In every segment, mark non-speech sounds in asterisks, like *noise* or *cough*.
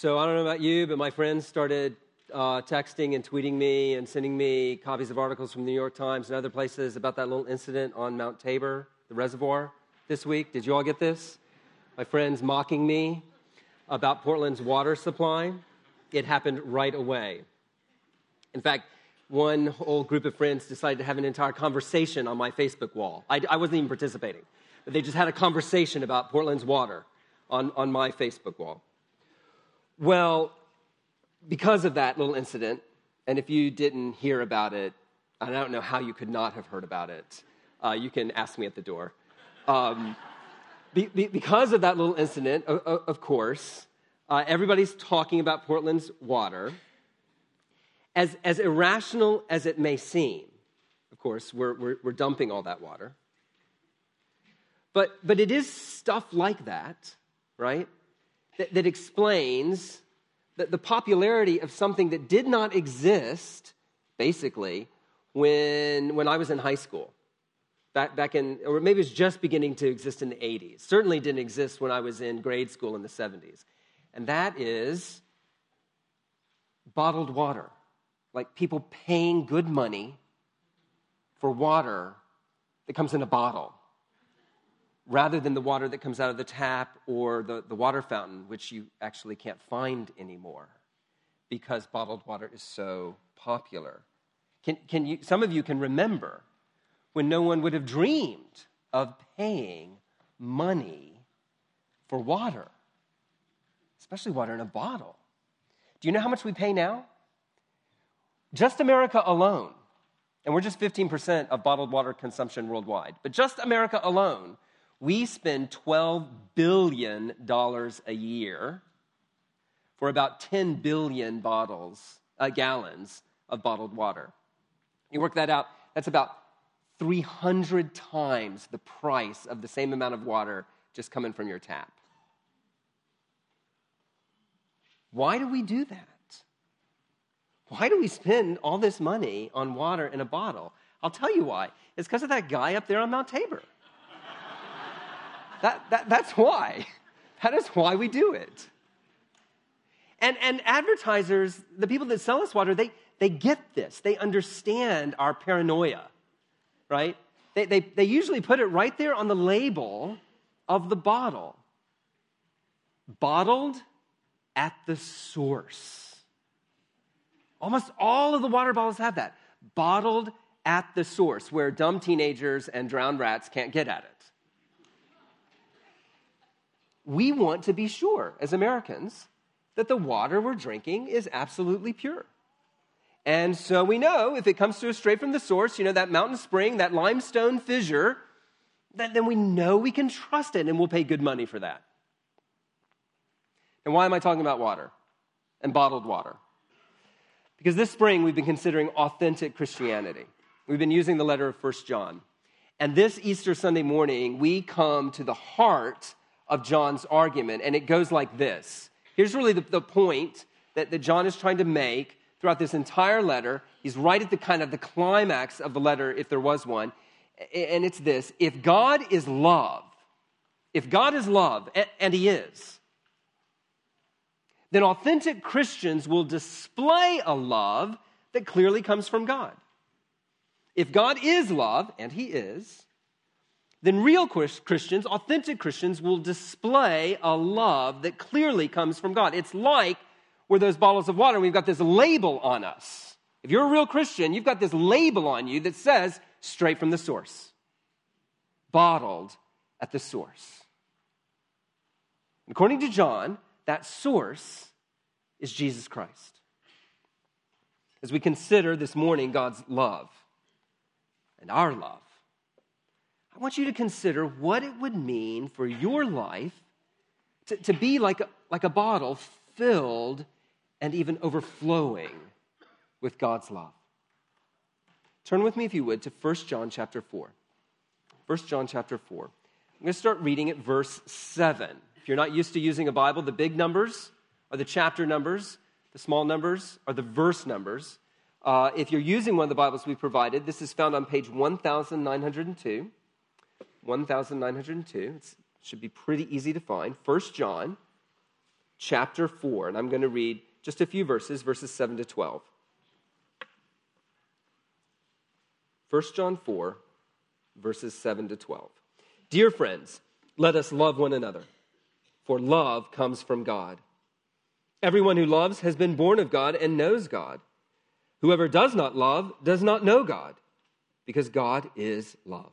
So I don't know about you, but my friends started uh, texting and tweeting me and sending me copies of articles from the New York Times and other places about that little incident on Mount Tabor, the reservoir, this week. Did you all get this? My friends mocking me about Portland's water supply. It happened right away. In fact, one whole group of friends decided to have an entire conversation on my Facebook wall. I, I wasn't even participating, but they just had a conversation about Portland's water on, on my Facebook wall. Well, because of that little incident, and if you didn't hear about it, I don't know how you could not have heard about it. Uh, you can ask me at the door. Um, be, be, because of that little incident, of, of course, uh, everybody's talking about Portland's water. As, as irrational as it may seem, of course, we're, we're, we're dumping all that water. But, but it is stuff like that, right, that, that explains the, the popularity of something that did not exist, basically, when, when I was in high school. Back, back in, or maybe it was just beginning to exist in the 80s. Certainly didn't exist when I was in grade school in the 70s. And that is bottled water. Like people paying good money for water that comes in a bottle rather than the water that comes out of the tap or the, the water fountain, which you actually can't find anymore because bottled water is so popular. Can, can you, some of you can remember when no one would have dreamed of paying money for water, especially water in a bottle. Do you know how much we pay now? Just America alone, and we're just 15% of bottled water consumption worldwide, but just America alone we spend $12 billion a year for about 10 billion bottles, uh, gallons of bottled water. You work that out, that's about 300 times the price of the same amount of water just coming from your tap. Why do we do that? Why do we spend all this money on water in a bottle? I'll tell you why. It's because of that guy up there on Mount Tabor. That, that, that's why. *laughs* That is why we do it. And, and advertisers, the people that sell us water, they, they get this. They understand our paranoia, right? They, they, they usually put it right there on the label of the bottle. Bottled at the source. Almost all of the water bottles have that. Bottled at the source, where dumb teenagers and drowned rats can't get at it we want to be sure as Americans that the water we're drinking is absolutely pure. And so we know if it comes to us straight from the source, you know, that mountain spring, that limestone fissure, that then we know we can trust it and we'll pay good money for that. And why am I talking about water and bottled water? Because this spring we've been considering authentic Christianity. We've been using the letter of First John. And this Easter Sunday morning, we come to the heart of John's argument, and it goes like this. Here's really the, the point that, that John is trying to make throughout this entire letter. He's right at the kind of the climax of the letter, if there was one, and it's this if God is love, if God is love, and He is, then authentic Christians will display a love that clearly comes from God. If God is love, and He is, then real Christians, authentic Christians, will display a love that clearly comes from God. It's like we're those bottles of water and we've got this label on us. If you're a real Christian, you've got this label on you that says straight from the source, bottled at the source. According to John, that source is Jesus Christ. As we consider this morning God's love and our love, I want you to consider what it would mean for your life to, to be like a, like a bottle filled and even overflowing with God's love. Turn with me, if you would, to 1 John chapter 4. 1 John chapter 4. I'm going to start reading at verse 7. If you're not used to using a Bible, the big numbers are the chapter numbers, the small numbers are the verse numbers. Uh, if you're using one of the Bibles we provided, this is found on page 1902. 1902. It should be pretty easy to find. 1 John chapter 4, and I'm going to read just a few verses, verses 7 to 12. 1 John 4, verses 7 to 12. Dear friends, let us love one another, for love comes from God. Everyone who loves has been born of God and knows God. Whoever does not love does not know God, because God is love.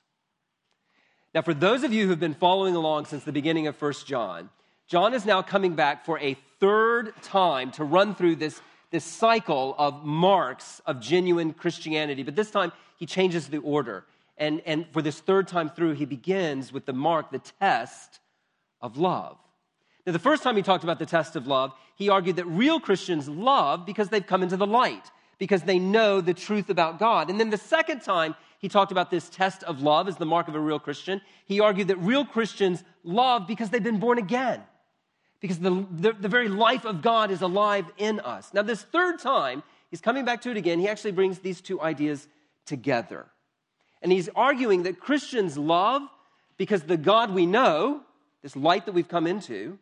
Now, for those of you who've been following along since the beginning of 1 John, John is now coming back for a third time to run through this, this cycle of marks of genuine Christianity. But this time, he changes the order. And, and for this third time through, he begins with the mark, the test of love. Now, the first time he talked about the test of love, he argued that real Christians love because they've come into the light, because they know the truth about God. And then the second time he talked about this test of love as the mark of a real Christian. He argued that real Christians love because they've been born again, because the, the, the very life of God is alive in us. Now, this third time, he's coming back to it again. He actually brings these two ideas together. And he's arguing that Christians love because the God we know, this light that we've come into,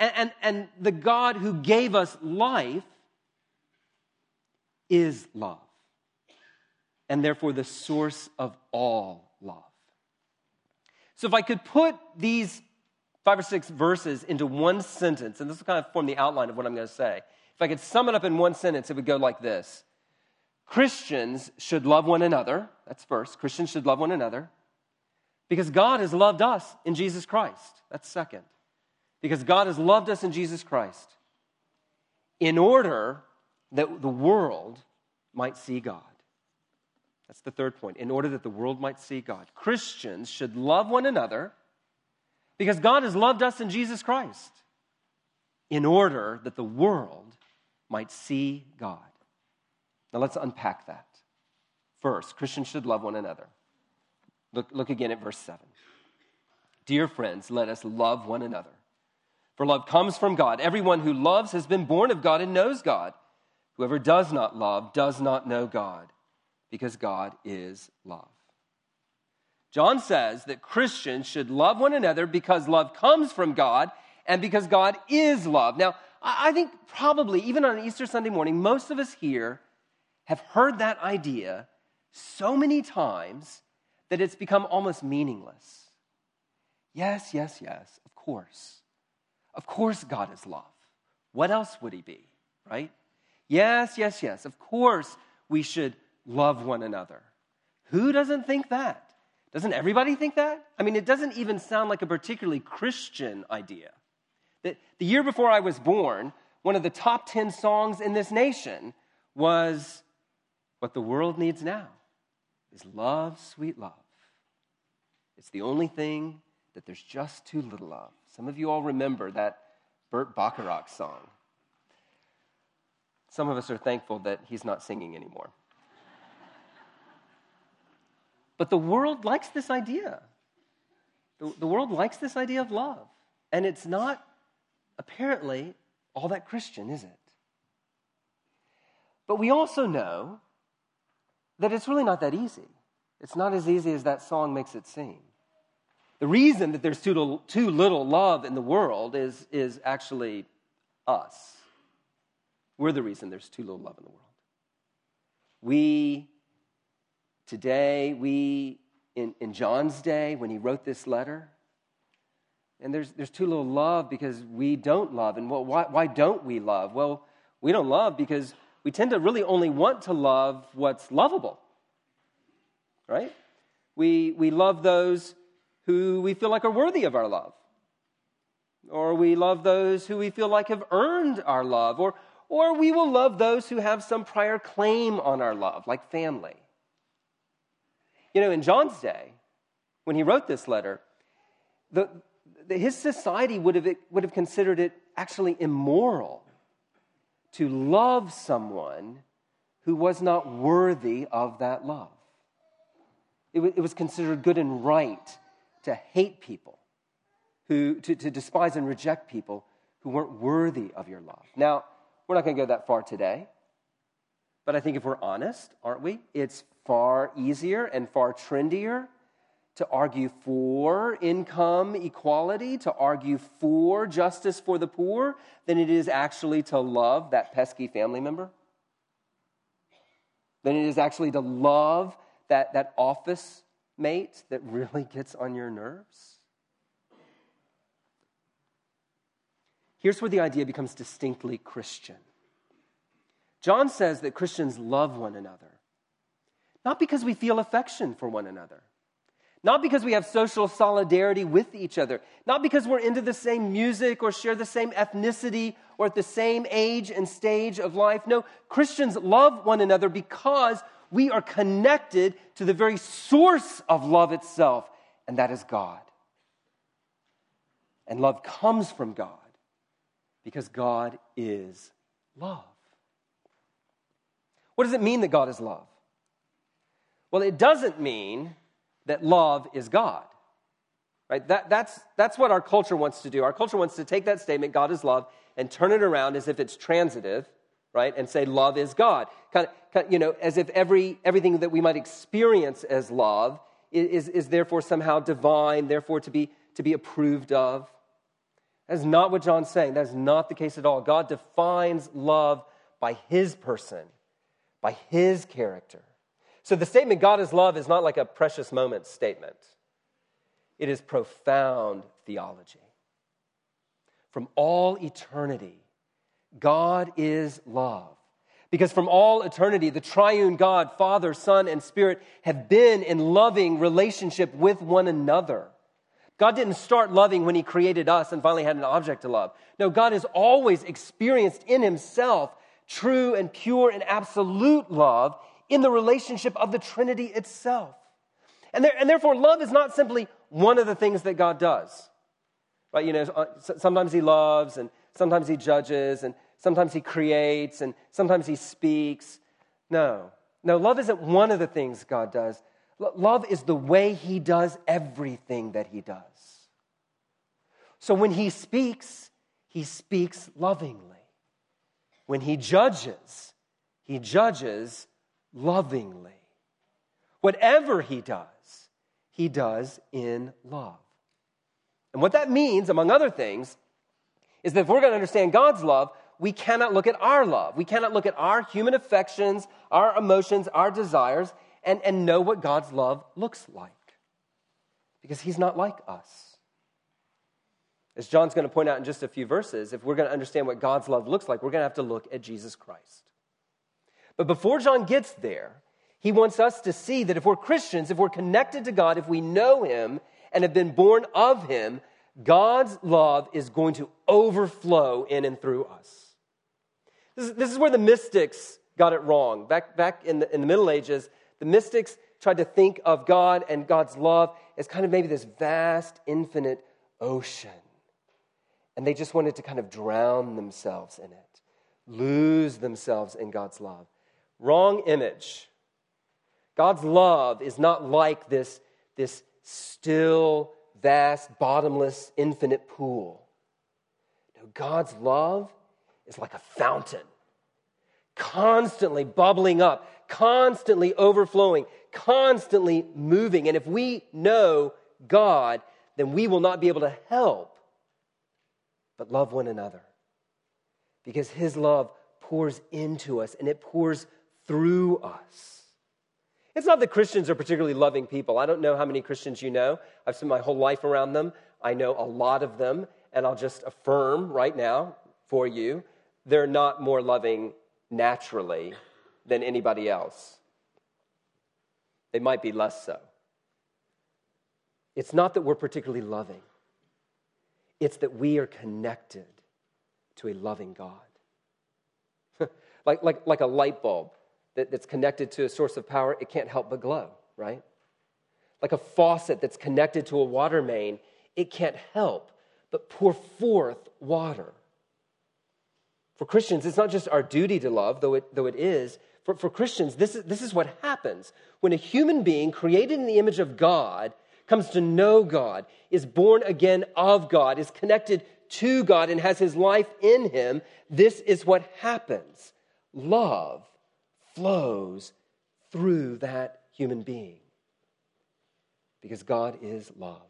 and, and, and the God who gave us life is love and therefore the source of all love. So, if I could put these five or six verses into one sentence, and this will kind of form the outline of what I'm going to say. If I could sum it up in one sentence, it would go like this Christians should love one another. That's first. Christians should love one another because God has loved us in Jesus Christ. That's second. Because God has loved us in Jesus Christ in order that the world might see God. That's the third point. In order that the world might see God, Christians should love one another because God has loved us in Jesus Christ in order that the world might see God. Now let's unpack that. First, Christians should love one another. Look, look again at verse 7. Dear friends, let us love one another. For love comes from God. Everyone who loves has been born of God and knows God. Whoever does not love does not know God because God is love. John says that Christians should love one another because love comes from God and because God is love. Now, I think probably, even on Easter Sunday morning, most of us here have heard that idea so many times that it's become almost meaningless. Yes, yes, yes, of course. Of course, God is love. What else would he be, right? Yes, yes, yes, of course, we should love one another. Who doesn't think that? Doesn't everybody think that? I mean, it doesn't even sound like a particularly Christian idea. That the year before I was born, one of the top 10 songs in this nation was What the World Needs Now is Love, Sweet Love. It's the only thing that there's just too little of. Some of you all remember that Burt Bacharach song. Some of us are thankful that he's not singing anymore. But the world likes this idea. The, the world likes this idea of love. And it's not apparently all that Christian, is it? But we also know that it's really not that easy. It's not as easy as that song makes it seem. The reason that there's too too little love in the world is, is actually us. We're the reason there's too little love in the world. We Today, we, in, in John's day, when he wrote this letter, and there's, there's too little love because we don't love. And well, why, why don't we love? Well, we don't love because we tend to really only want to love what's lovable, right? We, we love those who we feel like are worthy of our love. Or we love those who we feel like have earned our love. Or, or we will love those who have some prior claim on our love, like family. You know, in John's day, when he wrote this letter, the, his society would have, would have considered it actually immoral to love someone who was not worthy of that love. It, it was considered good and right to hate people, who, to, to despise and reject people who weren't worthy of your love. Now, we're not going to go that far today, but I think if we're honest, aren't we? It's far easier and far trendier to argue for income equality, to argue for justice for the poor, than it is actually to love that pesky family member? Than it is actually to love that, that office mate that really gets on your nerves? Here's where the idea becomes distinctly Christian. John says that Christians love one another, not because we feel affection for one another, not because we have social solidarity with each other, not because we're into the same music or share the same ethnicity or at the same age and stage of life. No, Christians love one another because we are connected to the very source of love itself, and that is God. And love comes from God because God is love. What does it mean that God is love? Well, it doesn't mean that love is God. Right? That, that's, that's what our culture wants to do. Our culture wants to take that statement, God is love, and turn it around as if it's transitive, right? And say love is God. Kind of, kind of you know, as if every, everything that we might experience as love is, is therefore somehow divine, therefore to be, to be approved of. That's not what John's saying. That's not the case at all. God defines love by his person, by his character. So the statement, God is love, is not like a precious moment statement, it is profound theology. From all eternity, God is love. Because from all eternity, the triune God, Father, Son, and Spirit have been in loving relationship with one another. God didn't start loving when He created us and finally had an object to love. No, God has always experienced in Himself true and pure and absolute love in the relationship of the Trinity itself. And, there, and therefore, love is not simply one of the things that God does. Right? You know, uh, sometimes He loves, and sometimes He judges, and sometimes He creates, and sometimes He speaks. No. No, love isn't one of the things God does. Love is the way He does everything that He does. So when He speaks, He speaks lovingly. When He judges, He judges lovingly. Whatever he does, he does in love. And what that means, among other things, is that if we're going to understand God's love, we cannot look at our love. We cannot look at our human affections, our emotions, our desires, and, and know what God's love looks like. Because he's not like us. As John's going to point out in just a few verses, if we're going to understand what God's love looks like, we're going to have to look at Jesus Christ. But before John gets there, he wants us to see that if we're Christians, if we're connected to God, if we know Him and have been born of Him, God's love is going to overflow in and through us. This is, this is where the mystics got it wrong. Back, back in, the, in the Middle Ages, the mystics tried to think of God and God's love as kind of maybe this vast, infinite ocean. And they just wanted to kind of drown themselves in it, lose themselves in God's love. Wrong image. God's love is not like this, this still, vast, bottomless, infinite pool. No, God's love is like a fountain, constantly bubbling up, constantly overflowing, constantly moving. And if we know God, then we will not be able to help but love one another. Because His love pours into us and it pours through us. It's not that Christians are particularly loving people. I don't know how many Christians you know. I've spent my whole life around them. I know a lot of them, and I'll just affirm right now for you they're not more loving naturally than anybody else. They might be less so. It's not that we're particularly loving, it's that we are connected to a loving God. *laughs* like, like, like a light bulb that, that's connected to a source of power, it can't help but glow, right? Like a faucet that's connected to a water main, it can't help but pour forth water. For Christians, it's not just our duty to love, though it, though it is. For, for Christians, this is, this is what happens when a human being created in the image of God comes to know God, is born again of God, is connected to God, and has his life in him. This is what happens. Love flows through that human being because God is love.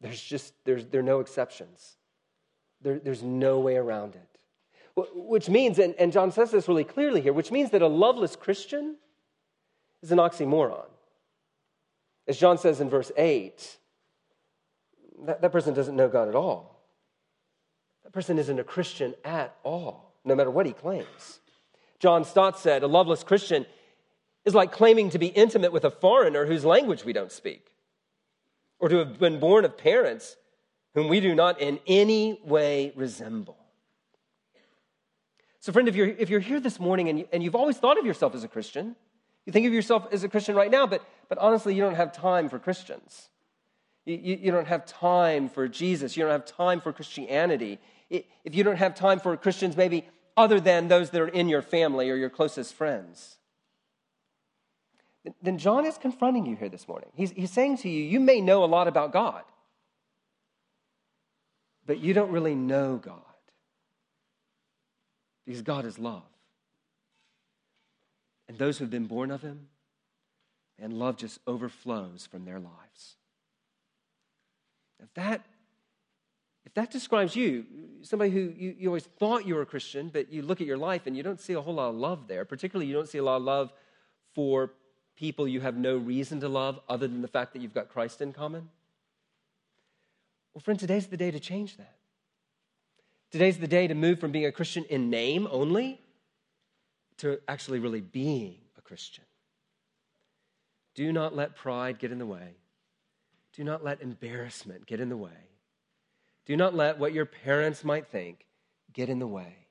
There's just, there's, there are no exceptions. There, there's no way around it. Which means, and, and John says this really clearly here, which means that a loveless Christian is an oxymoron. As John says in verse 8, that, that person doesn't know God at all. That person isn't a Christian at all, no matter what he claims. John Stott said, A loveless Christian is like claiming to be intimate with a foreigner whose language we don't speak, or to have been born of parents whom we do not in any way resemble. So, friend, if you're, if you're here this morning and, you, and you've always thought of yourself as a Christian, you think of yourself as a Christian right now, but, but honestly, you don't have time for Christians. You, you, you don't have time for Jesus. You don't have time for Christianity. If you don't have time for Christians, maybe other than those that are in your family or your closest friends, then John is confronting you here this morning. He's, he's saying to you, you may know a lot about God, but you don't really know God because God is love. And those who have been born of Him, and love just overflows from their lives. If that, if that describes you, somebody who you, you always thought you were a Christian, but you look at your life and you don't see a whole lot of love there, particularly you don't see a lot of love for people you have no reason to love other than the fact that you've got Christ in common? Well, friend, today's the day to change that. Today's the day to move from being a Christian in name only to actually really being a Christian. Do not let pride get in the way. Do not let embarrassment get in the way. Do not let what your parents might think get in the way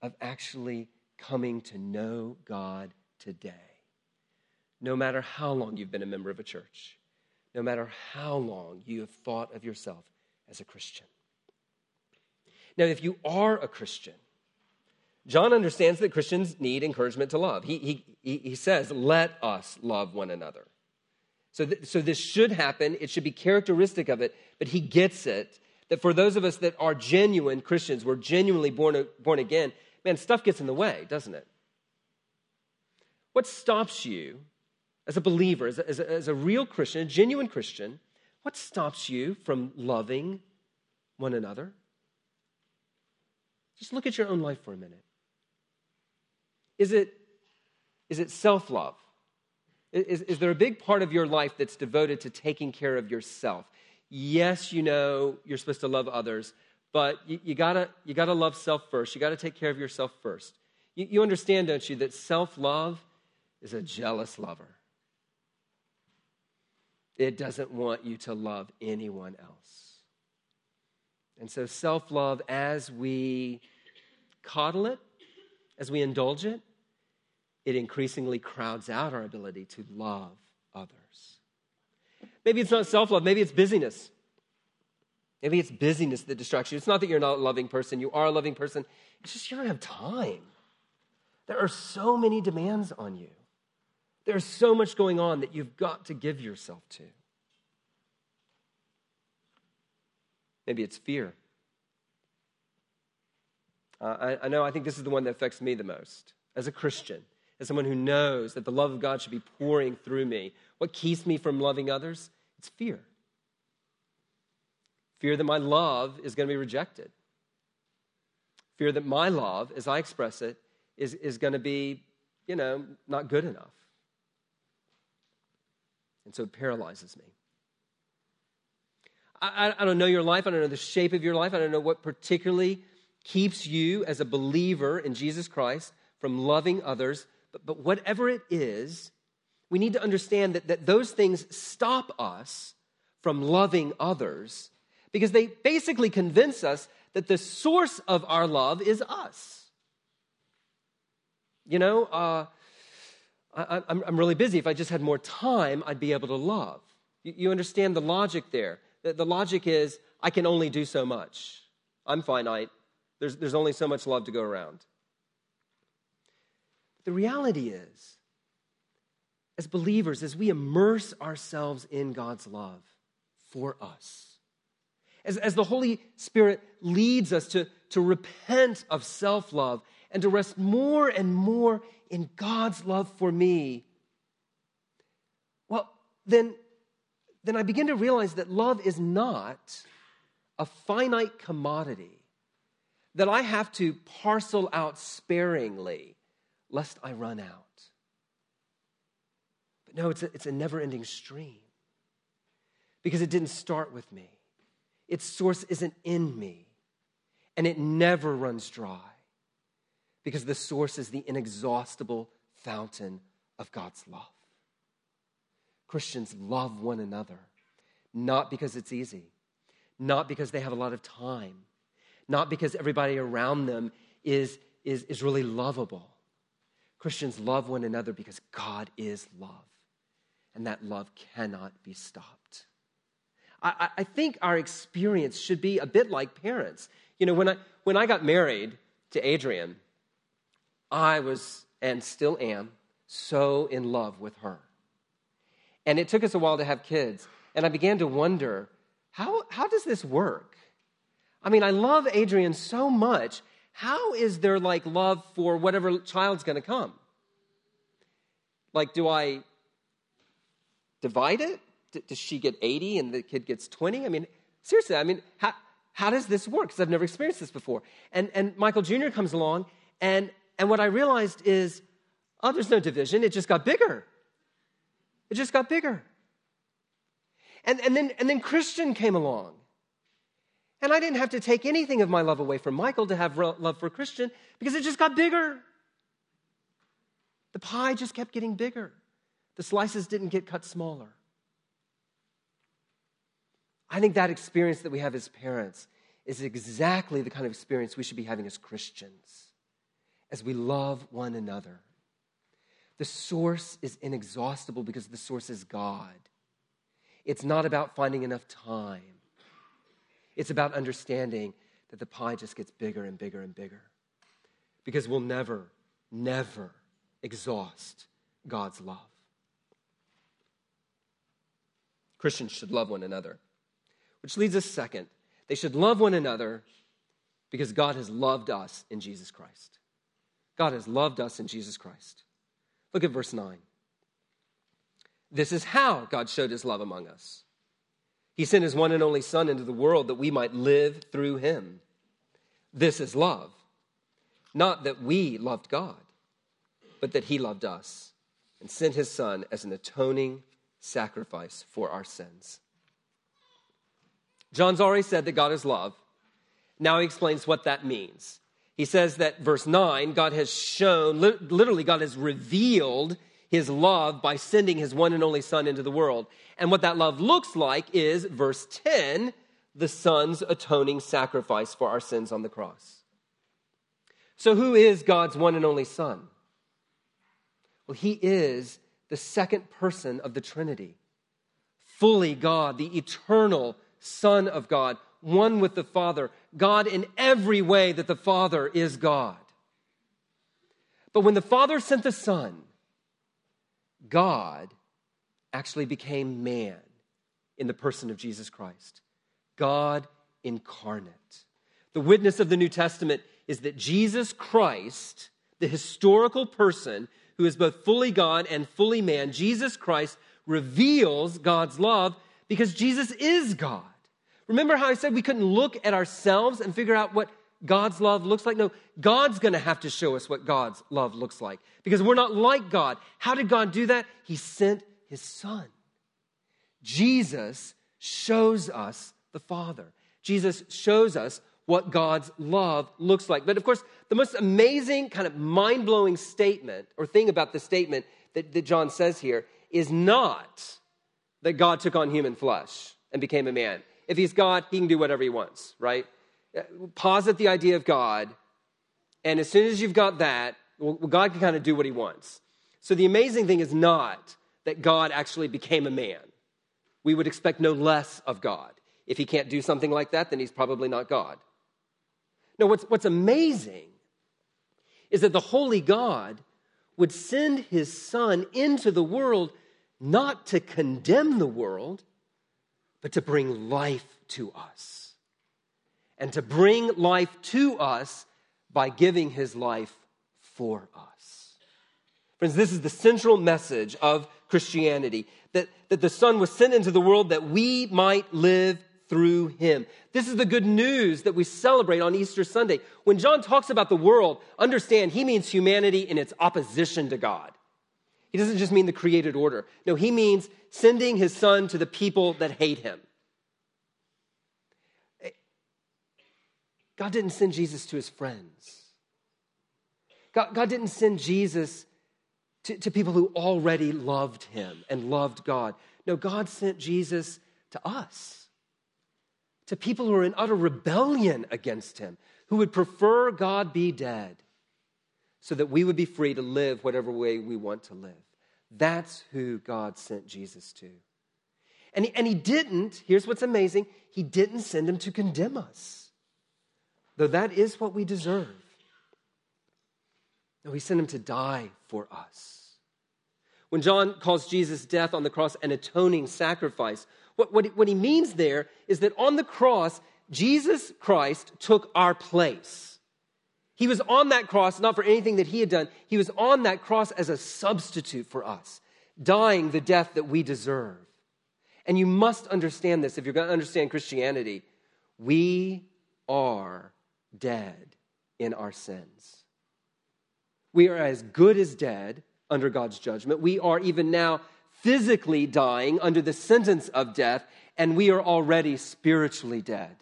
of actually coming to know God today no matter how long you've been a member of a church, no matter how long you have thought of yourself as a Christian. Now, if you are a Christian, John understands that Christians need encouragement to love. He, he, he says, let us love one another. So, th- so this should happen. It should be characteristic of it, but he gets it that for those of us that are genuine Christians, we're genuinely born, born again, man, stuff gets in the way, doesn't it? What stops you as a believer, as a, as a, as a real Christian, a genuine Christian, what stops you from loving one another? Just look at your own life for a minute. Is it, is it self love? Is, is there a big part of your life that's devoted to taking care of yourself? Yes, you know you're supposed to love others, but you, you, gotta, you gotta love self first. You gotta take care of yourself first. You, you understand, don't you, that self love is a jealous lover. It doesn't want you to love anyone else. And so, self love, as we coddle it, as we indulge it, it increasingly crowds out our ability to love. Maybe it's not self love, maybe it's busyness. Maybe it's busyness that distracts you. It's not that you're not a loving person, you are a loving person. It's just you don't have time. There are so many demands on you. There's so much going on that you've got to give yourself to. Maybe it's fear. Uh, I, I know, I think this is the one that affects me the most as a Christian, as someone who knows that the love of God should be pouring through me. What keeps me from loving others? It's fear. Fear that my love is going to be rejected. Fear that my love, as I express it, is, is going to be, you know, not good enough. And so it paralyzes me. I, I, don't know your life. I don't know the shape of your life. I don't know what particularly keeps you as a believer in Jesus Christ from loving others. But, but whatever it is, we need to understand that, that those things stop us from loving others because they basically convince us that the source of our love is us. You know, uh, I, am really busy. If I just had more time, I'd be able to love. You, you understand the logic there. the, the logic is I can only do so much. I'm finite. There's, there's only so much love to go around. The reality is, as believers, as we immerse ourselves in God's love for us, as, as the Holy Spirit leads us to, to repent of self love and to rest more and more in God's love for me, well, then, then I begin to realize that love is not a finite commodity that I have to parcel out sparingly lest I run out. But no, it's a, it's a never ending stream because it didn't start with me. Its source isn't in me, and it never runs dry because the source is the inexhaustible fountain of God's love. Christians love one another, not because it's easy, not because they have a lot of time, not because everybody around them is, is, is really lovable. Christians love one another because God is love, and that love cannot be stopped. I, I think our experience should be a bit like parents. You know, when I, when I got married to Adrian, I was, and still am, so in love with her. And it took us a while to have kids. And I began to wonder how, how does this work? I mean, I love Adrian so much. How is there like love for whatever child's going to come? Like, do I divide it? does she get 80 and the kid gets 20? I mean, seriously, I mean, how, how does this work? Because I've never experienced this before. And, and Michael Jr. comes along, and, and what I realized is, oh, there's no division. It just got bigger. It just got bigger. And, and, then, and then Christian came along. And I didn't have to take anything of my love away from Michael to have love for Christian because it just got bigger. The pie just kept getting bigger. The slices didn't get cut smaller. I think that experience that we have as parents is exactly the kind of experience we should be having as Christians as we love one another. The source is inexhaustible because the source is God. It's not about finding enough time, it's about understanding that the pie just gets bigger and bigger and bigger because we'll never, never exhaust God's love. Christians should love one another. Which leads us second. They should love one another because God has loved us in Jesus Christ. God has loved us in Jesus Christ. Look at verse 9. This is how God showed his love among us. He sent his one and only Son into the world that we might live through him. This is love. Not that we loved God, but that he loved us and sent his Son as an atoning sacrifice for our sins. John's already said that God is love. Now he explains what that means. He says that verse 9, God has shown, literally, God has revealed his love by sending his one and only Son into the world. And what that love looks like is, verse 10, the Son's atoning sacrifice for our sins on the cross. So, who is God's one and only Son? Well, he is the second person of the Trinity, fully God, the eternal Son of God, one with the Father, God in every way that the Father is God. But when the Father sent the Son, God actually became man in the person of Jesus Christ. God incarnate. The witness of the New Testament is that Jesus Christ, the historical person who is both fully God and fully man, Jesus Christ reveals God's love because Jesus is God. Remember how I said we couldn't look at ourselves and figure out what God's love looks like? No, God's going to have to show us what God's love looks like because we're not like God. How did God do that? He sent his son. Jesus shows us the Father. Jesus shows us what God's love looks like. But of course, the most amazing, kind of mind blowing statement or thing about the statement that, that John says here is not that God took on human flesh and became a man. If he's God, he can do whatever he wants, right? Posit the idea of God, and as soon as you've got that, well, God can kind of do what he wants. So the amazing thing is not that God actually became a man. We would expect no less of God. If he can't do something like that, then he's probably not God. No, what's, what's amazing is that the holy God would send his son into the world not to condemn the world, but to bring life to us. And to bring life to us by giving his life for us. Friends, this is the central message of Christianity that, that the Son was sent into the world that we might live through him. This is the good news that we celebrate on Easter Sunday. When John talks about the world, understand he means humanity in its opposition to God. He doesn't just mean the created order. No, he means sending his son to the people that hate him. God didn't send Jesus to his friends. God, God didn't send Jesus to, to people who already loved him and loved God. No, God sent Jesus to us, to people who are in utter rebellion against him, who would prefer God be dead so that we would be free to live whatever way we want to live. That's who God sent Jesus to. And he, and he didn't, here's what's amazing, he didn't send him to condemn us, though that is what we deserve. No, he sent him to die for us. When John calls Jesus' death on the cross an atoning sacrifice, what, what, what he means there is that on the cross, Jesus Christ took our place. He was on that cross not for anything that he had done, he was on that cross as a substitute for us, dying the death that we deserve. And you must understand this if you're going to understand Christianity. We are dead in our sins. We are as good as dead under God's judgment. We are even now physically dying under the sentence of death, and we are already spiritually dead,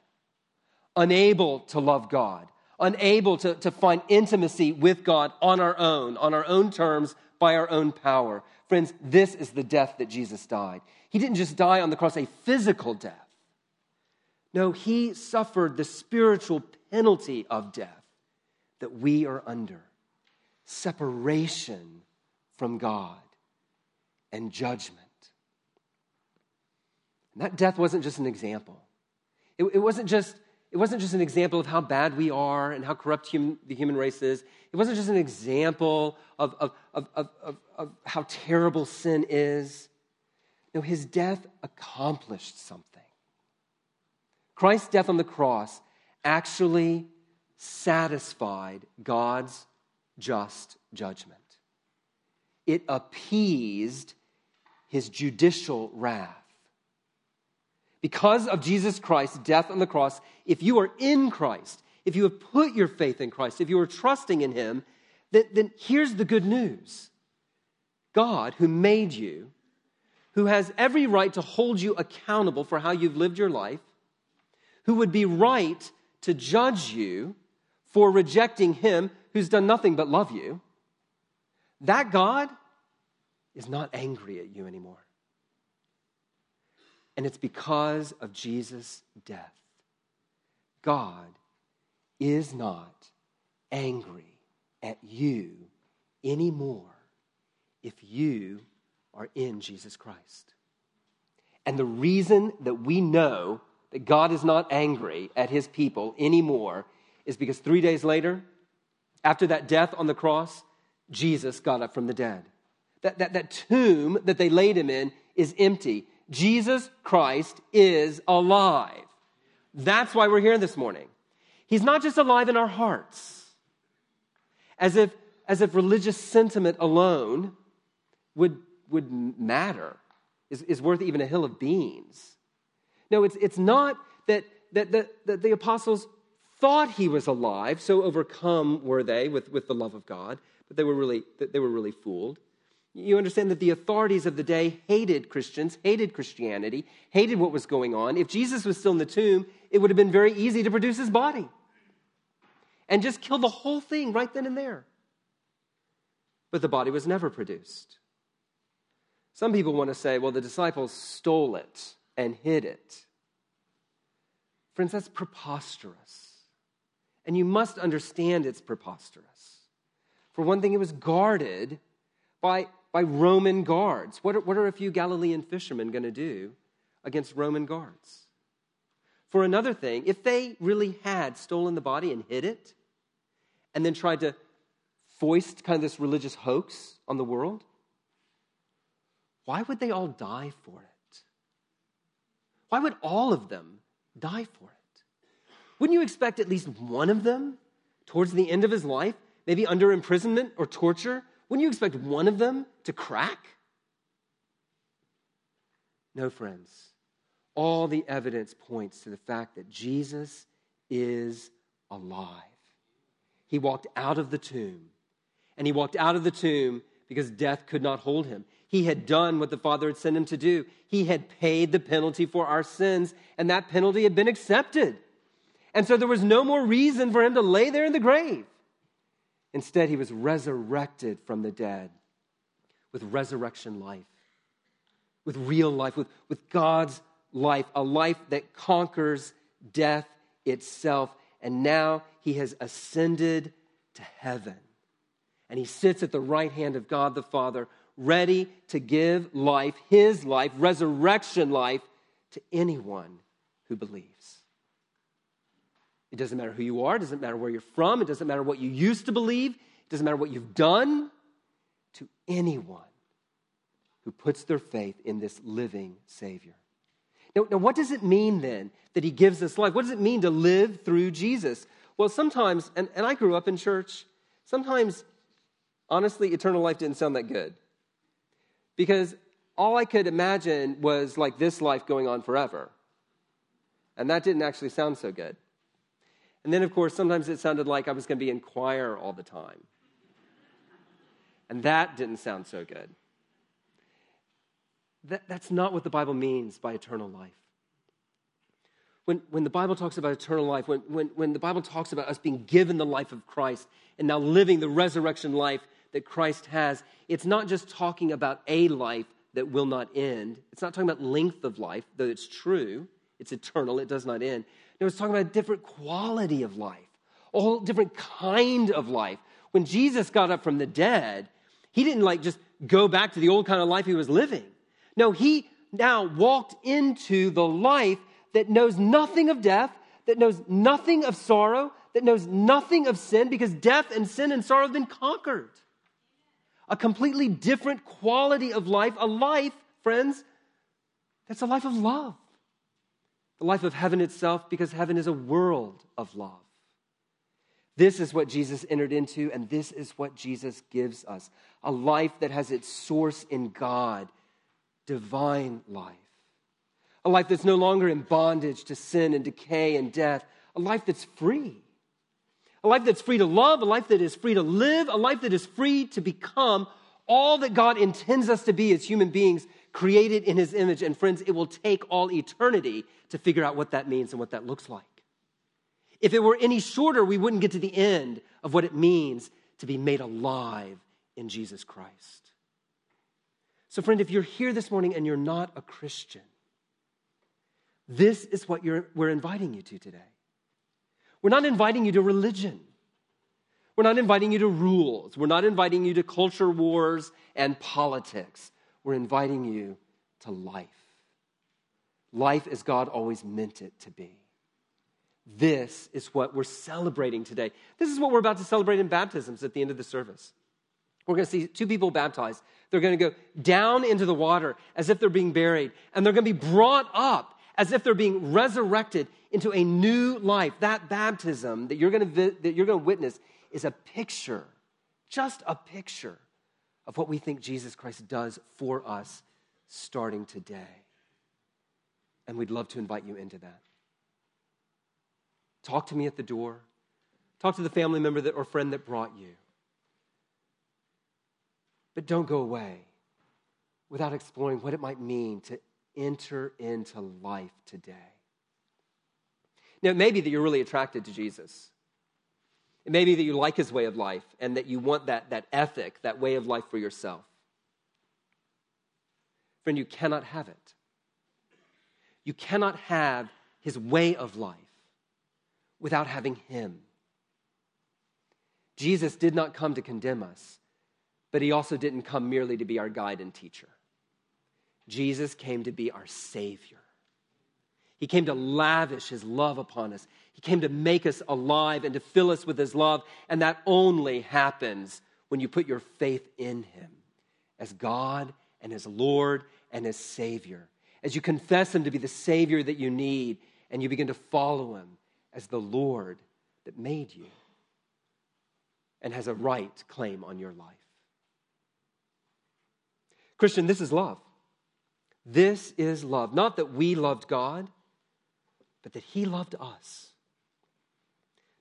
unable to love God, unable to, to find intimacy with God on our own, on our own terms, by our own power. Friends, this is the death that Jesus died. He didn't just die on the cross a physical death. No, he suffered the spiritual penalty of death that we are under separation from God and judgment. And that death wasn't just an example. It, it, wasn't just, it wasn't just an example of how bad we are and how corrupt the human race is. It wasn't just an example of, of, of, of, of how terrible sin is. No, his death accomplished something. Christ's death on the cross actually satisfied God's just judgment. It appeased his judicial wrath. Because of Jesus Christ's death on the cross, if you are in Christ, if you have put your faith in Christ, if you are trusting in him, then, then here's the good news God, who made you, who has every right to hold you accountable for how you've lived your life, who would be right to judge you for rejecting him who's done nothing but love you, that God is not angry at you anymore. And it's because of Jesus' death. God is not angry at you anymore if you are in Jesus Christ. And the reason that we know that God is not angry at his people anymore is because three days later, after that death on the cross, Jesus got up from the dead. That, that, that tomb that they laid him in is empty. Jesus Christ is alive. That's why we're here this morning. He's not just alive in our hearts, as if, as if religious sentiment alone would, would matter, is, is worth even a hill of beans. No, it's, it's not that, that, that, that the apostles thought he was alive, so overcome were they with, with the love of God, but they were really, they were really fooled. You understand that the authorities of the day hated Christians, hated Christianity, hated what was going on. If Jesus was still in the tomb, it would have been very easy to produce his body and just kill the whole thing right then and there. But the body was never produced. Some people want to say, well, the disciples stole it and hid it. Friends, that's preposterous. And you must understand it's preposterous. For one thing, it was guarded by, by Roman guards. What are, what are a few Galilean fishermen going to do against Roman guards? for another thing, if they really had stolen the body and hid it, and then tried to foist kind of this religious hoax on the world, why would they all die for it? Why would all of them die for it? Wouldn't you expect at least one of them, towards the end of his life, maybe under imprisonment or torture, wouldn't you expect one of them to crack? No, friends. All the evidence points to the fact that Jesus is alive. He walked out of the tomb, and he walked out of the tomb because death could not hold him. He had done what the Father had sent him to do. He had paid the penalty for our sins, and that penalty had been accepted. And so there was no more reason for him to lay there in the grave. Instead, he was resurrected from the dead with resurrection life, with real life, with, with God's life, a life that conquers death itself. And now he has ascended to heaven. And he sits at the right hand of God the Father, ready to give life, his life, resurrection life, to anyone who believes. It doesn't matter who you are, it doesn't matter where you're from, it doesn't matter what you used to believe, it doesn't matter what you've done, to anyone who puts their faith in this living Savior. Now, now, what does it mean then that He gives us life? What does it mean to live through Jesus? Well, sometimes, and, and I grew up in church, sometimes, honestly, eternal life didn't sound that good. Because all I could imagine was like this life going on forever. And that didn't actually sound so good. And then, of course, sometimes it sounded like I was going to be in choir all the time. And that didn't sound so good. That, that's not what the Bible means by eternal life. When, when the Bible talks about eternal life, when, when, when the Bible talks about us being given the life of Christ and now living the resurrection life that Christ has, it's not just talking about a life that will not end. It's not talking about length of life, though it's true. It's eternal, it does not end. No, it's talking about a different quality of life, a whole different kind of life. When Jesus got up from the dead, he didn't like just go back to the old kind of life he was living. No, he now walked into the life that knows nothing of death, that knows nothing of sorrow, that knows nothing of sin, because death and sin and sorrow have been conquered. A completely different quality of life, a life, friends, that's a life of love the life of heaven itself, because heaven is a world of love. This is what Jesus entered into, and this is what Jesus gives us a life that has its source in God, divine life. A life that's no longer in bondage to sin and decay and death, a life that's free. A life that's free to love, a life that is free to live, a life that is free to become all that God intends us to be as human beings created in his image. And friends, it will take all eternity to figure out what that means and what that looks like. If it were any shorter, we wouldn't get to the end of what it means to be made alive in Jesus Christ. So, friend, if you're here this morning and you're not a Christian, this is what we're inviting you to today. We're not inviting you to religion. We're not inviting you to rules. We're not inviting you to culture wars and politics. We're inviting you to life. Life as God always meant it to be. This is what we're celebrating today. This is what we're about to celebrate in baptisms at the end of the service. We're going to see two people baptized. They're going to go down into the water as if they're being buried, and they're going to be brought up as if they're being resurrected into a new life. That baptism that you're going to, that you're going to witness is a picture, just a picture of what we think Jesus Christ does for us starting today. And we'd love to invite you into that. Talk to me at the door. Talk to the family member that, or friend that brought you. But don't go away without exploring what it might mean to enter into life today. Now, it may be that you're really attracted to Jesus. It may be that you like his way of life and that you want that, that ethic, that way of life for yourself. Friend, you cannot have it. You cannot have his way of life without having him. Jesus did not come to condemn us, but he also didn't come merely to be our guide and teacher. Jesus came to be our Savior. He came to lavish his love upon us. He came to make us alive and to fill us with his love. And that only happens when you put your faith in him as God and as Lord and as Savior. As you confess him to be the Savior that you need and you begin to follow him as the Lord that made you and has a right claim on your life. Christian, this is love. This is love. Not that we loved God, but that He loved us.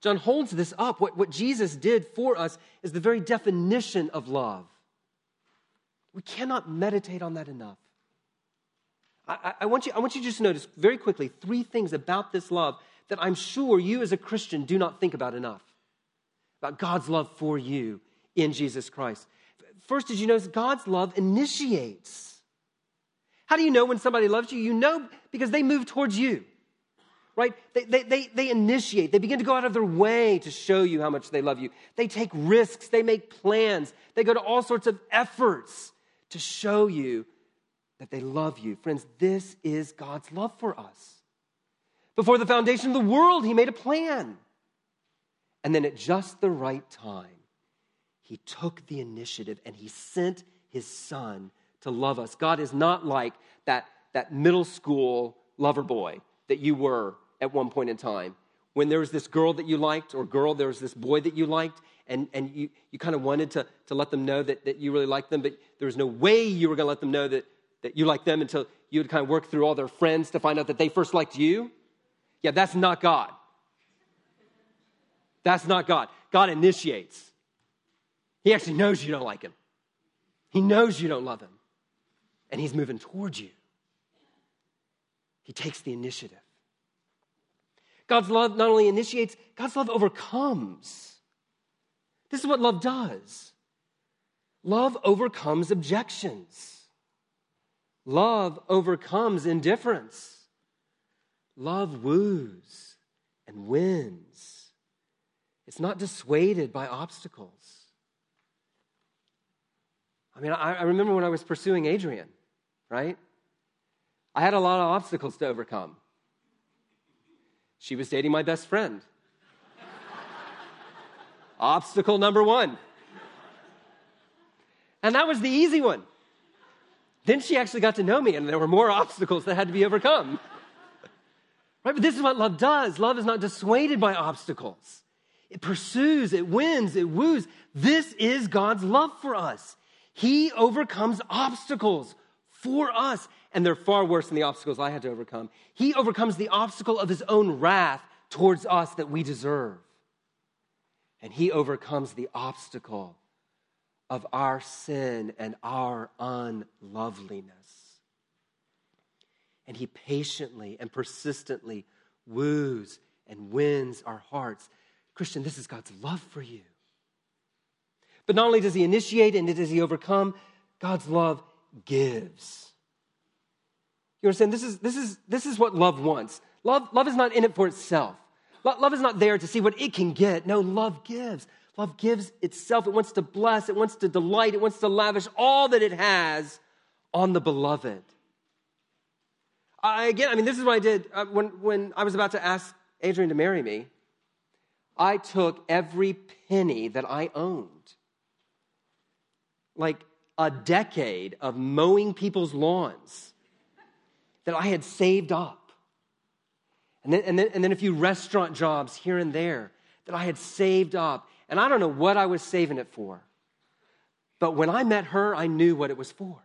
John holds this up. What, what Jesus did for us is the very definition of love. We cannot meditate on that enough. I, I, want you, I want you to just notice very quickly three things about this love that I'm sure you as a Christian do not think about enough about God's love for you in Jesus Christ. First, did you notice God's love initiates? How do you know when somebody loves you? You know because they move towards you, right? They, they, they, they initiate, they begin to go out of their way to show you how much they love you. They take risks, they make plans, they go to all sorts of efforts to show you that they love you. Friends, this is God's love for us. Before the foundation of the world, He made a plan. And then at just the right time, He took the initiative and He sent His Son to love us. God is not like that, that middle school lover boy that you were at one point in time. When there was this girl that you liked, or girl, there was this boy that you liked, and, and you, you kind of wanted to, to let them know that, that you really liked them, but there was no way you were going to let them know that, that you liked them until you would kind of work through all their friends to find out that they first liked you. Yeah, that's not God. That's not God. God initiates. He actually knows you don't like him, He knows you don't love him, and He's moving towards you. He takes the initiative. God's love not only initiates, God's love overcomes. This is what love does. Love overcomes objections. Love overcomes indifference. Love woos and wins. It's not dissuaded by obstacles. I mean, I, I, remember when I was pursuing Adrian, right? I had a lot of obstacles to overcome. She was dating my best friend. *laughs* Obstacle number one. And that was the easy one. Then she actually got to know me, and there were more *laughs* obstacles that had to be overcome. Right? But this is what love does. Love is not dissuaded by obstacles. It pursues, it wins, it woos. This is God's love for us. He overcomes obstacles for us, and they're far worse than the obstacles I had to overcome. He overcomes the obstacle of his own wrath towards us that we deserve. And he overcomes the obstacle of our sin and our unloveliness. And he patiently and persistently woos and wins our hearts. Christian, this is God's love for you. But not only does he initiate and does he overcome, God's love gives. You understand? This is, this is, this is what love wants. Love, love is not in it for itself. Love is not there to see what it can get. No, love gives. Love gives itself. It wants to bless, it wants to delight, it wants to lavish all that it has on the beloved. I, again, I mean, this is what I did uh, when, when I was about to ask Adrian to marry me. I took every penny that I owned, like a decade of mowing people's lawns that I had saved up, and then, and then, and then a few restaurant jobs here and there that I had saved up. And I don't know what I was saving it for. But when I met her, I knew what it was for.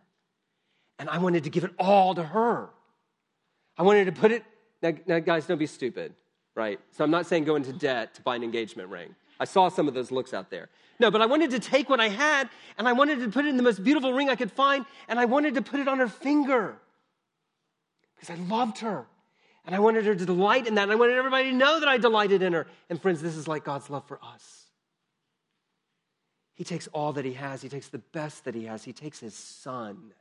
And I wanted to give it all to her. I wanted to put it, now, now, guys, don't be stupid, right? So I'm not saying go into debt to buy an engagement ring. I saw some of those looks out there. No, but I wanted to take what I had and I wanted to put it in the most beautiful ring I could find and I wanted to put it on her finger because I loved her and I wanted her to delight in that and I wanted everybody to know that I delighted in her. And friends, this is like God's love for us. He takes all that He has, He takes the best that He has, He takes His Son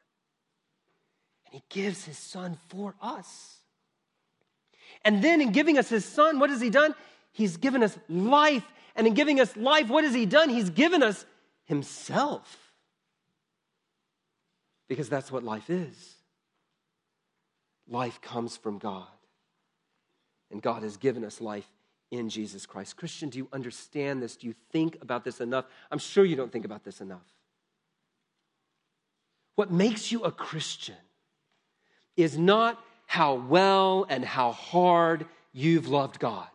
and he gives his son for us. And then in giving us his son, what has he done? He's given us life. And in giving us life, what has he done? He's given us himself. Because that's what life is. Life comes from God. and God has given us life in Jesus Christ. Christian, do you understand this? Do you think about this enough? I'm sure you don't think about this enough. What makes you a Christian is not how well and how hard you've loved God.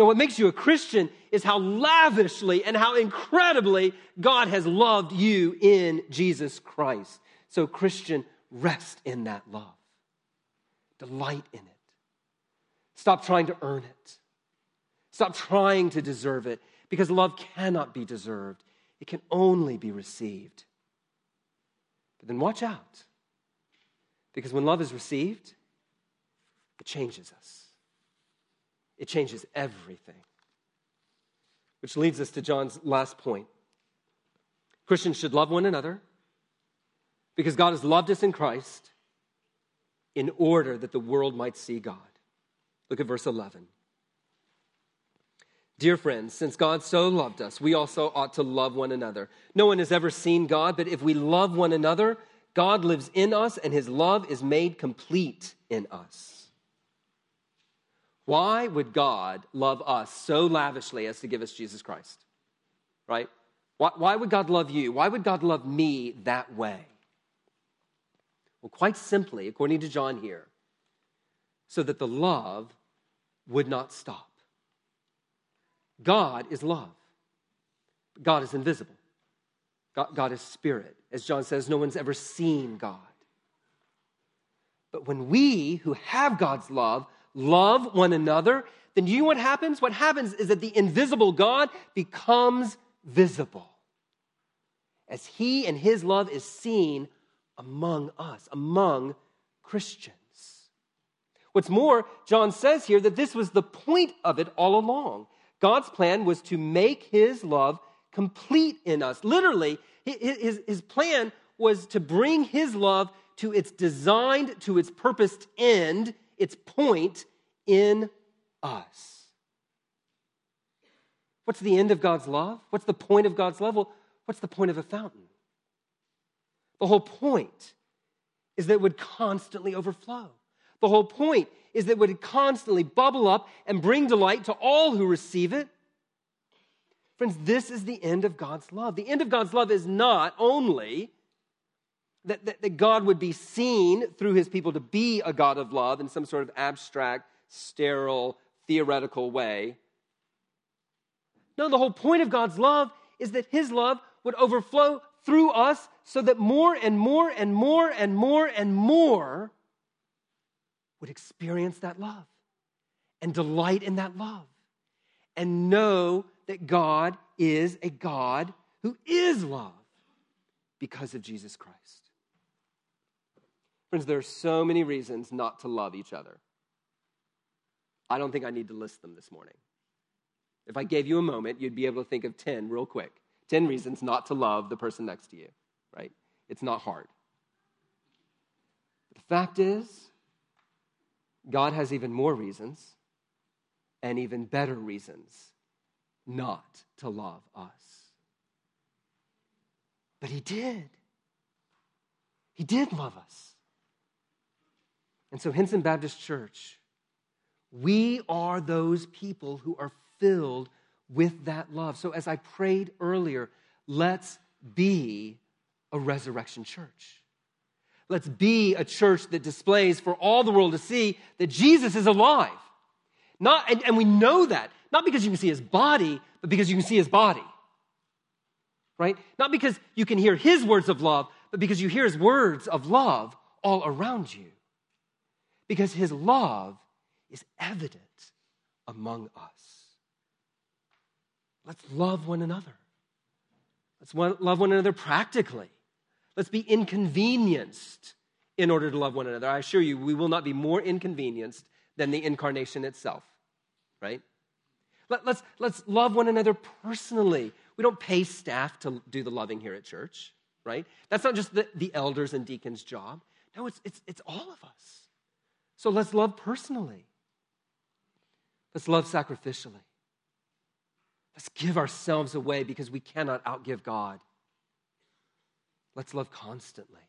No, what makes you a Christian is how lavishly and how incredibly God has loved you in Jesus Christ. So, Christian, rest in that love, delight in it. Stop trying to earn it, stop trying to deserve it, because love cannot be deserved, it can only be received. But then watch out. Because when love is received, it changes us. It changes everything. Which leads us to John's last point. Christians should love one another because God has loved us in Christ in order that the world might see God. Look at verse 11. Dear friends, since God so loved us, we also ought to love one another. No one has ever seen God, but if we love one another, God lives in us and his love is made complete in us. Why would God love us so lavishly as to give us Jesus Christ? Right? Why, why would God love you? Why would God love me that way? Well, quite simply, according to John here, so that the love would not stop. God is love. God is invisible. God, God, is spirit. As John says, no one's ever seen God. But when we who have God's love love one another, then you know what happens? What happens is that the invisible God becomes visible as he and his love is seen among us, among Christians. What's more, John says here that this was the point of it all along. God's plan was to make his love complete in us. Literally, his, his plan was to bring his love to its designed, to its purposed end, its point in us. What's the end of God's love? What's the point of God's love? Well, what's the point of a fountain? The whole point is that it would constantly overflow. The whole point is that it would constantly bubble up and bring delight to all who receive it. Friends, this is the end of God's love. The end of God's love is not only that, that, that, God would be seen through his people to be a God of love in some sort of abstract, sterile, theoretical way. No, the whole point of God's love is that his love would overflow through us so that more and more and more and more and more would experience that love and delight in that love and know that God is a God who is love because of Jesus Christ. Friends, there are so many reasons not to love each other. I don't think I need to list them this morning. If I gave you a moment, you'd be able to think of 10 real quick. 10 reasons not to love the person next to you, right? It's not hard. But the fact is, God has even more reasons and even better reasons not to love us. But He did. He did love us. And so, Hinson Baptist Church, we are those people who are filled with that love. So, as I prayed earlier, let's be a resurrection church. Let's be a church that displays for all the world to see that Jesus is alive. Not, and, and we know that, not because you can see his body, but because you can see his body. Right? Not because you can hear his words of love, but because you hear his words of love all around you. Because his love is evident among us. Let's love one another. Let's love one another practically. Let's be inconvenienced in order to love one another. I assure you, we will not be more inconvenienced than the incarnation itself, right? Let, us let's, let's love one another personally. We don't pay staff to do the loving here at church, right? That's not just the, the elders and deacons' job. No, it's, it's, it's all of us. So let's love personally. Let's love sacrificially. Let's give ourselves away because we cannot outgive God. Let's love constantly.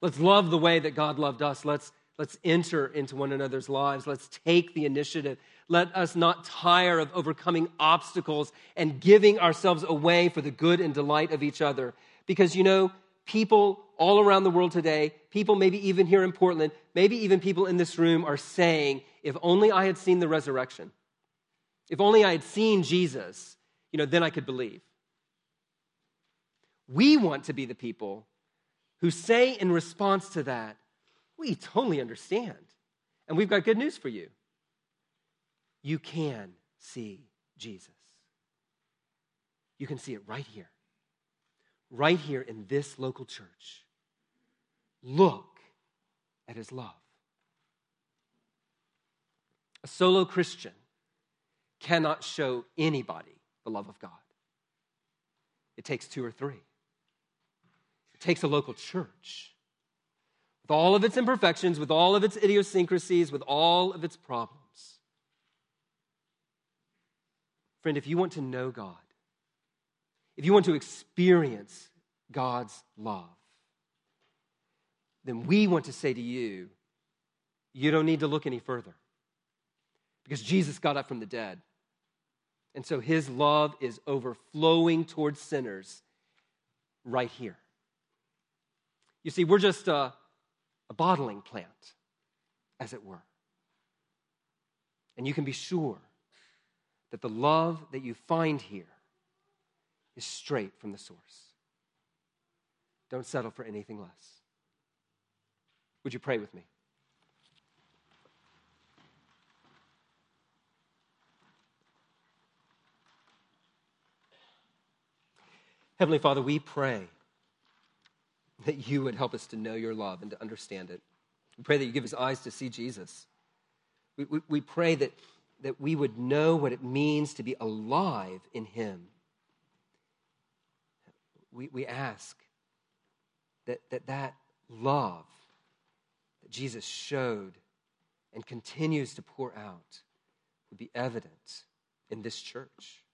Let's love the way that God loved us. Let's, Let's enter into one another's lives. Let's take the initiative. Let us not tire of overcoming obstacles and giving ourselves away for the good and delight of each other. Because, you know, people all around the world today, people maybe even here in Portland, maybe even people in this room are saying, if only I had seen the resurrection, if only I had seen Jesus, you know, then I could believe. We want to be the people who say in response to that, we totally understand. And we've got good news for you. You can see Jesus. You can see it right here, right here in this local church. Look at his love. A solo Christian cannot show anybody the love of God. It takes two or three. It takes a local church with all of its imperfections, with all of its idiosyncrasies, with all of its problems. Friend, if you want to know God, if you want to experience God's love, then we want to say to you, you don't need to look any further because Jesus got up from the dead. And so his love is overflowing towards sinners right here. You see, we're just a, a bottling plant, as it were. And you can be sure that the love that you find here is straight from the source. Don't settle for anything less. Would you pray with me? Heavenly Father, we pray that you would help us to know your love and to understand it. We pray that you give us eyes to see Jesus. We, we, we pray that, that we would know what it means to be alive in him. We, we ask that, that that love that Jesus showed and continues to pour out would be evident in this church.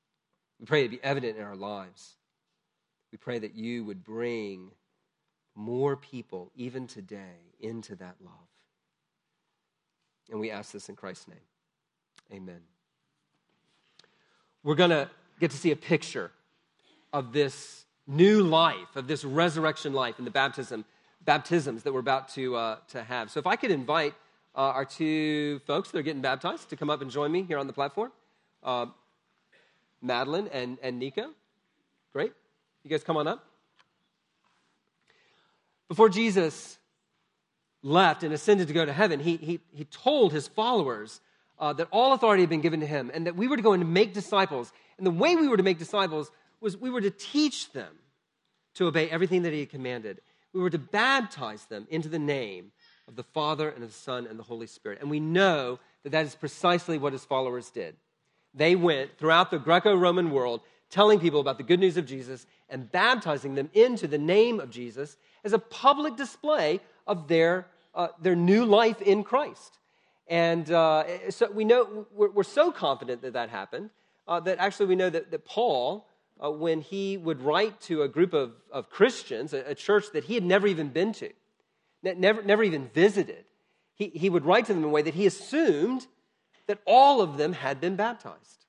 We pray it be evident in our lives. We pray that you would bring more people, even today, into that love. And we ask this in Christ's name. Amen. We're going to get to see a picture of this new life, of this resurrection life in the baptism, baptisms that we're about to, uh, to have. So if I could invite uh, our two folks that are getting baptized to come up and join me here on the platform. Uh, Madeline and, and Nico. Great. You guys come on up. Before Jesus left and ascended to go to heaven, he, he, he told his followers uh, that all authority had been given to him and that we were to go and make disciples. And the way we were to make disciples was we were to teach them to obey everything that he had commanded. We were to baptize them into the name of the Father and of the Son and the Holy Spirit. And we know that that is precisely what his followers did. They went throughout the Greco Roman world telling people about the good news of Jesus and baptizing them into the name of Jesus as a public display of their, uh, their new life in Christ. And uh, so we know, we're, we're, so confident that that happened uh, that actually we know that, that Paul, uh, when he would write to a group of, of Christians, a, a church that he had never even been to, never, never even visited, he, he would write to them in a way that he assumed that all of them had been baptized.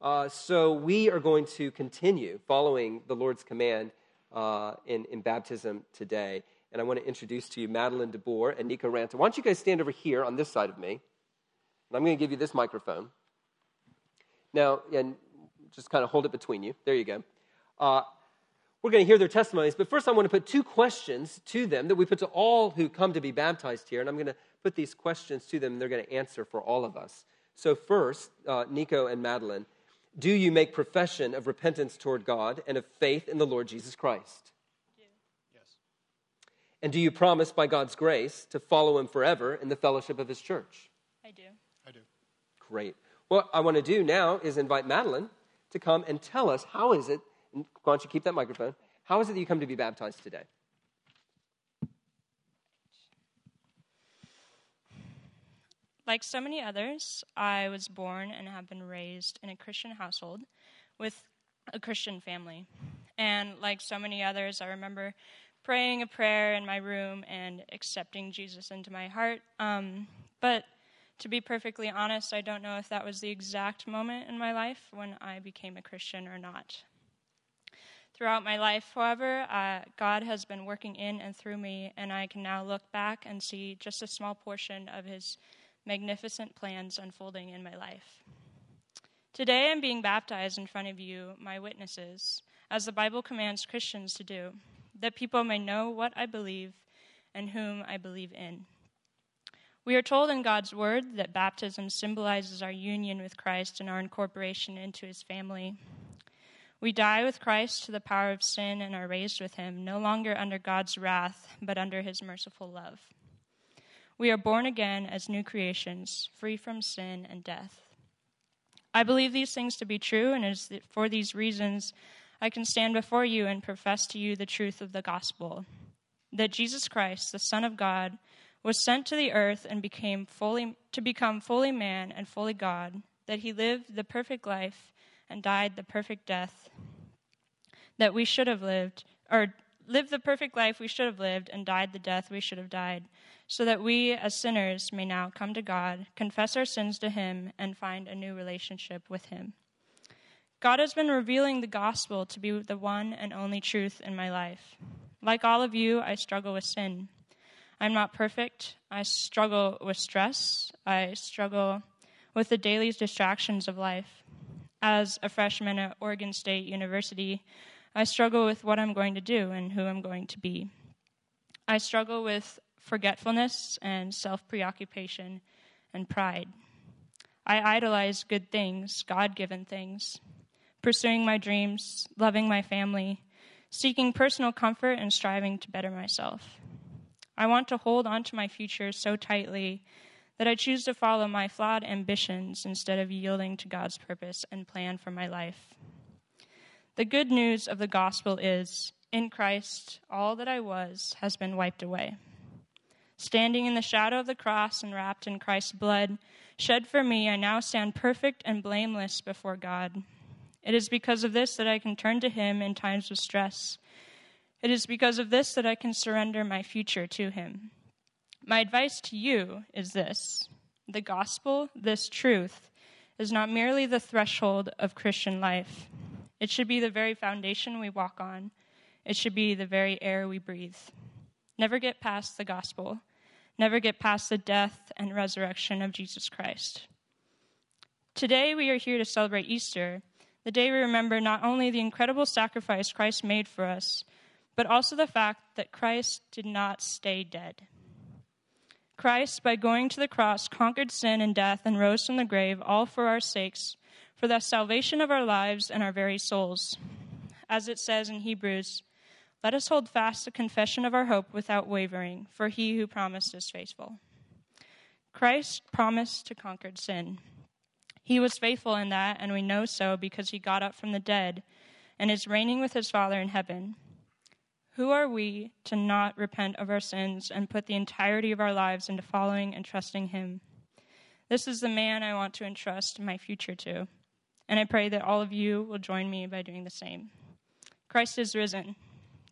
Uh, so we are going to continue following the Lord's command uh, in, in baptism today. And I want to introduce to you Madeline DeBoer and Nico Ranta. Why don't you guys stand over here on this side of me? And I'm going to give you this microphone. Now, and just kind of hold it between you. There you go. Uh, we're going to hear their testimonies, but first I want to put two questions to them that we put to all who come to be baptized here. And I'm going to put these questions to them, and they're going to answer for all of us. So, first, uh, Nico and Madeline, do you make profession of repentance toward God and of faith in the Lord Jesus Christ? Yes. And do you promise by God's grace to follow him forever in the fellowship of his church? I do. I do. Great. What I want to do now is invite Madeline to come and tell us how is it, why don't you keep that microphone, how is it that you come to be baptized today? Like so many others, I was born and have been raised in a Christian household with a Christian family. And like so many others, I remember praying a prayer in my room and accepting Jesus into my heart. Um, but to be perfectly honest, I don't know if that was the exact moment in my life when I became a Christian or not. Throughout my life, however, uh, God has been working in and through me, and I can now look back and see just a small portion of His magnificent plans unfolding in my life. Today, I'm being baptized in front of you, my witnesses, as the Bible commands Christians to do, that people may know what I believe and whom I believe in. We are told in God's Word that baptism symbolizes our union with Christ and our incorporation into His family. We die with Christ to the power of sin and are raised with Him, no longer under God's wrath, but under His merciful love. We are born again as new creations, free from sin and death. I believe these things to be true, and it is for these reasons I can stand before you and profess to you the truth of the gospel that Jesus Christ, the Son of God, was sent to the earth and became fully to become fully man and fully God, that he lived the perfect life and died the perfect death that we should have lived, or lived the perfect life we should have lived and died the death we should have died, so that we as sinners may now come to God, confess our sins to him, and find a new relationship with him. God has been revealing the gospel to be the one and only truth in my life. Like all of you, I struggle with sin. I'm not perfect. I struggle with stress. I struggle with the daily distractions of life. As a freshman at Oregon State University, I struggle with what I'm going to do and who I'm going to be. I struggle with forgetfulness and self preoccupation and pride. I idolize good things, God given things, pursuing my dreams, loving my family, seeking personal comfort, and striving to better myself. I want to hold on to my future so tightly that I choose to follow my flawed ambitions instead of yielding to God's purpose and plan for my life. The good news of the gospel is in Christ, all that I was has been wiped away. Standing in the shadow of the cross and wrapped in Christ's blood shed for me, I now stand perfect and blameless before God. It is because of this that I can turn to Him in times of stress it is because of this that I can surrender my future to Him. My advice to you is this the gospel, this truth, is not merely the threshold of Christian life, it should be the very foundation we walk on, it should be the very air we breathe. Never get past the gospel, never get past the death and resurrection of Jesus Christ. Today, we are here to celebrate Easter, the day we remember not only the incredible sacrifice Christ made for us but also the fact that Christ did not stay dead. Christ, by going to the cross, conquered sin and death and rose from the grave, all for our sakes, for the salvation of our lives and our very souls. As it says in Hebrews, let us hold fast the confession of our hope without wavering, for he who promised is faithful. Christ promised to conquer sin. He was faithful in that, and we know so because he got up from the dead and is reigning with his Father in heaven. Who are we to not repent of our sins and put the entirety of our lives into following and trusting Him? This is the man I want to entrust my future to, and I pray that all of you will join me by doing the same. Christ is risen.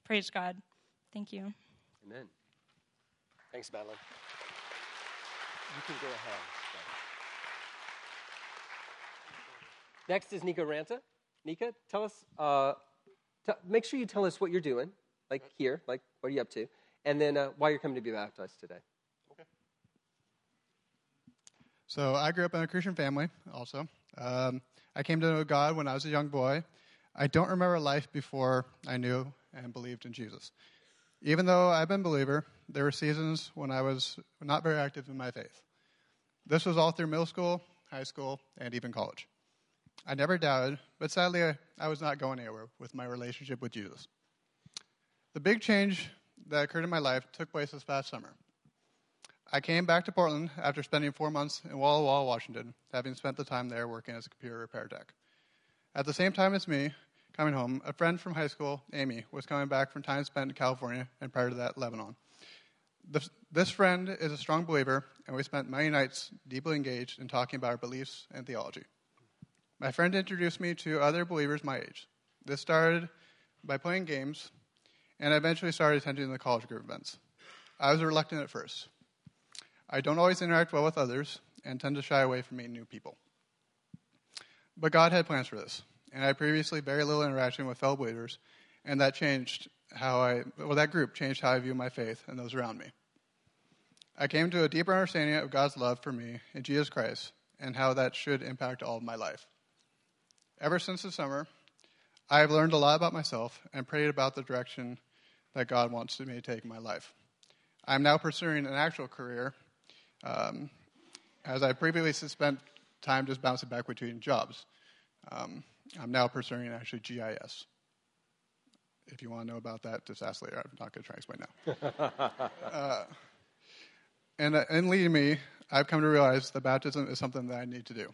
Praise God. Thank you. Amen. Thanks, Madeline. You can go ahead. Next is Nico Ranta. Nico, tell us, uh, t- make sure you tell us what you're doing like here, like what are you up to? And then uh, why you're coming to be baptized today. Okay. So I grew up in a Christian family also. Um, I came to know God when I was a young boy. I don't remember life before I knew and believed in Jesus. Even though I've been a believer, there were seasons when I was not very active in my faith. This was all through middle school, high school, and even college. I never doubted, but sadly, I, I was not going anywhere with my relationship with Jesus. The big change that occurred in my life took place this past summer. I came back to Portland after spending four months in Walla Walla, Washington, having spent the time there working as a computer repair tech. At the same time as me coming home, a friend from high school, Amy, was coming back from time spent in California and prior to that, Lebanon. This, this friend is a strong believer, and we spent many nights deeply engaged in talking about our beliefs and theology. My friend introduced me to other believers my age. This started by playing games and I eventually started attending the college group events. I was reluctant at first. I don't always interact well with others and tend to shy away from meeting new people. But God had plans for this, and I had previously very little interaction with fellow believers, and that changed how I, well, that group changed how I view my faith and those around me. I came to a deeper understanding of God's love for me in Jesus Christ and how that should impact all of my life. Ever since the summer, I have learned a lot about myself and prayed about the direction that God wants me to take in my life. I'm now pursuing an actual career, um, as I previously spent time just bouncing back between jobs. Um, I'm now pursuing actually GIS. If you want to know about that, just ask later. I'm not going to try to explain now. *laughs* uh, and uh, in leading me, I've come to realize that baptism is something that I need to do.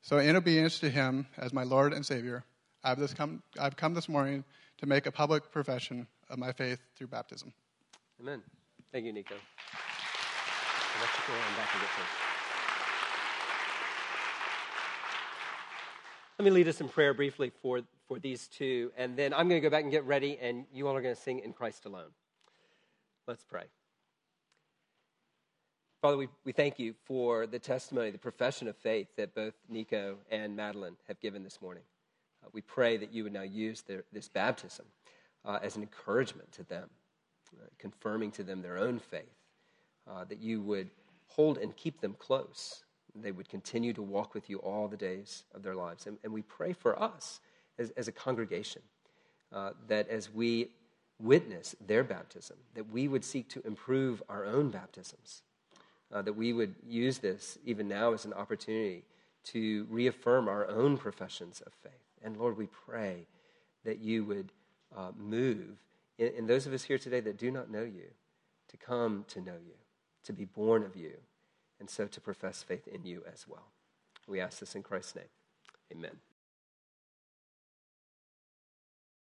So, in obedience to Him as my Lord and Savior, I've, this come, I've come this morning to make a public profession of my faith through baptism. Amen. Thank you, Nico. Let me lead us in prayer briefly for, for these two, and then I'm going to go back and get ready, and you all are going to sing In Christ Alone. Let's pray. Father, we, we thank you for the testimony, the profession of faith that both Nico and Madeline have given this morning. Uh, we pray that you would now use their, this baptism uh, as an encouragement to them, uh, confirming to them their own faith, uh, that you would hold and keep them close. They would continue to walk with you all the days of their lives. And, and we pray for us as, as a congregation uh, that as we witness their baptism, that we would seek to improve our own baptisms uh, that we would use this even now as an opportunity to reaffirm our own professions of faith. And Lord, we pray that you would uh, move in, in those of us here today that do not know you to come to know you, to be born of you, and so to profess faith in you as well. We ask this in Christ's name. Amen.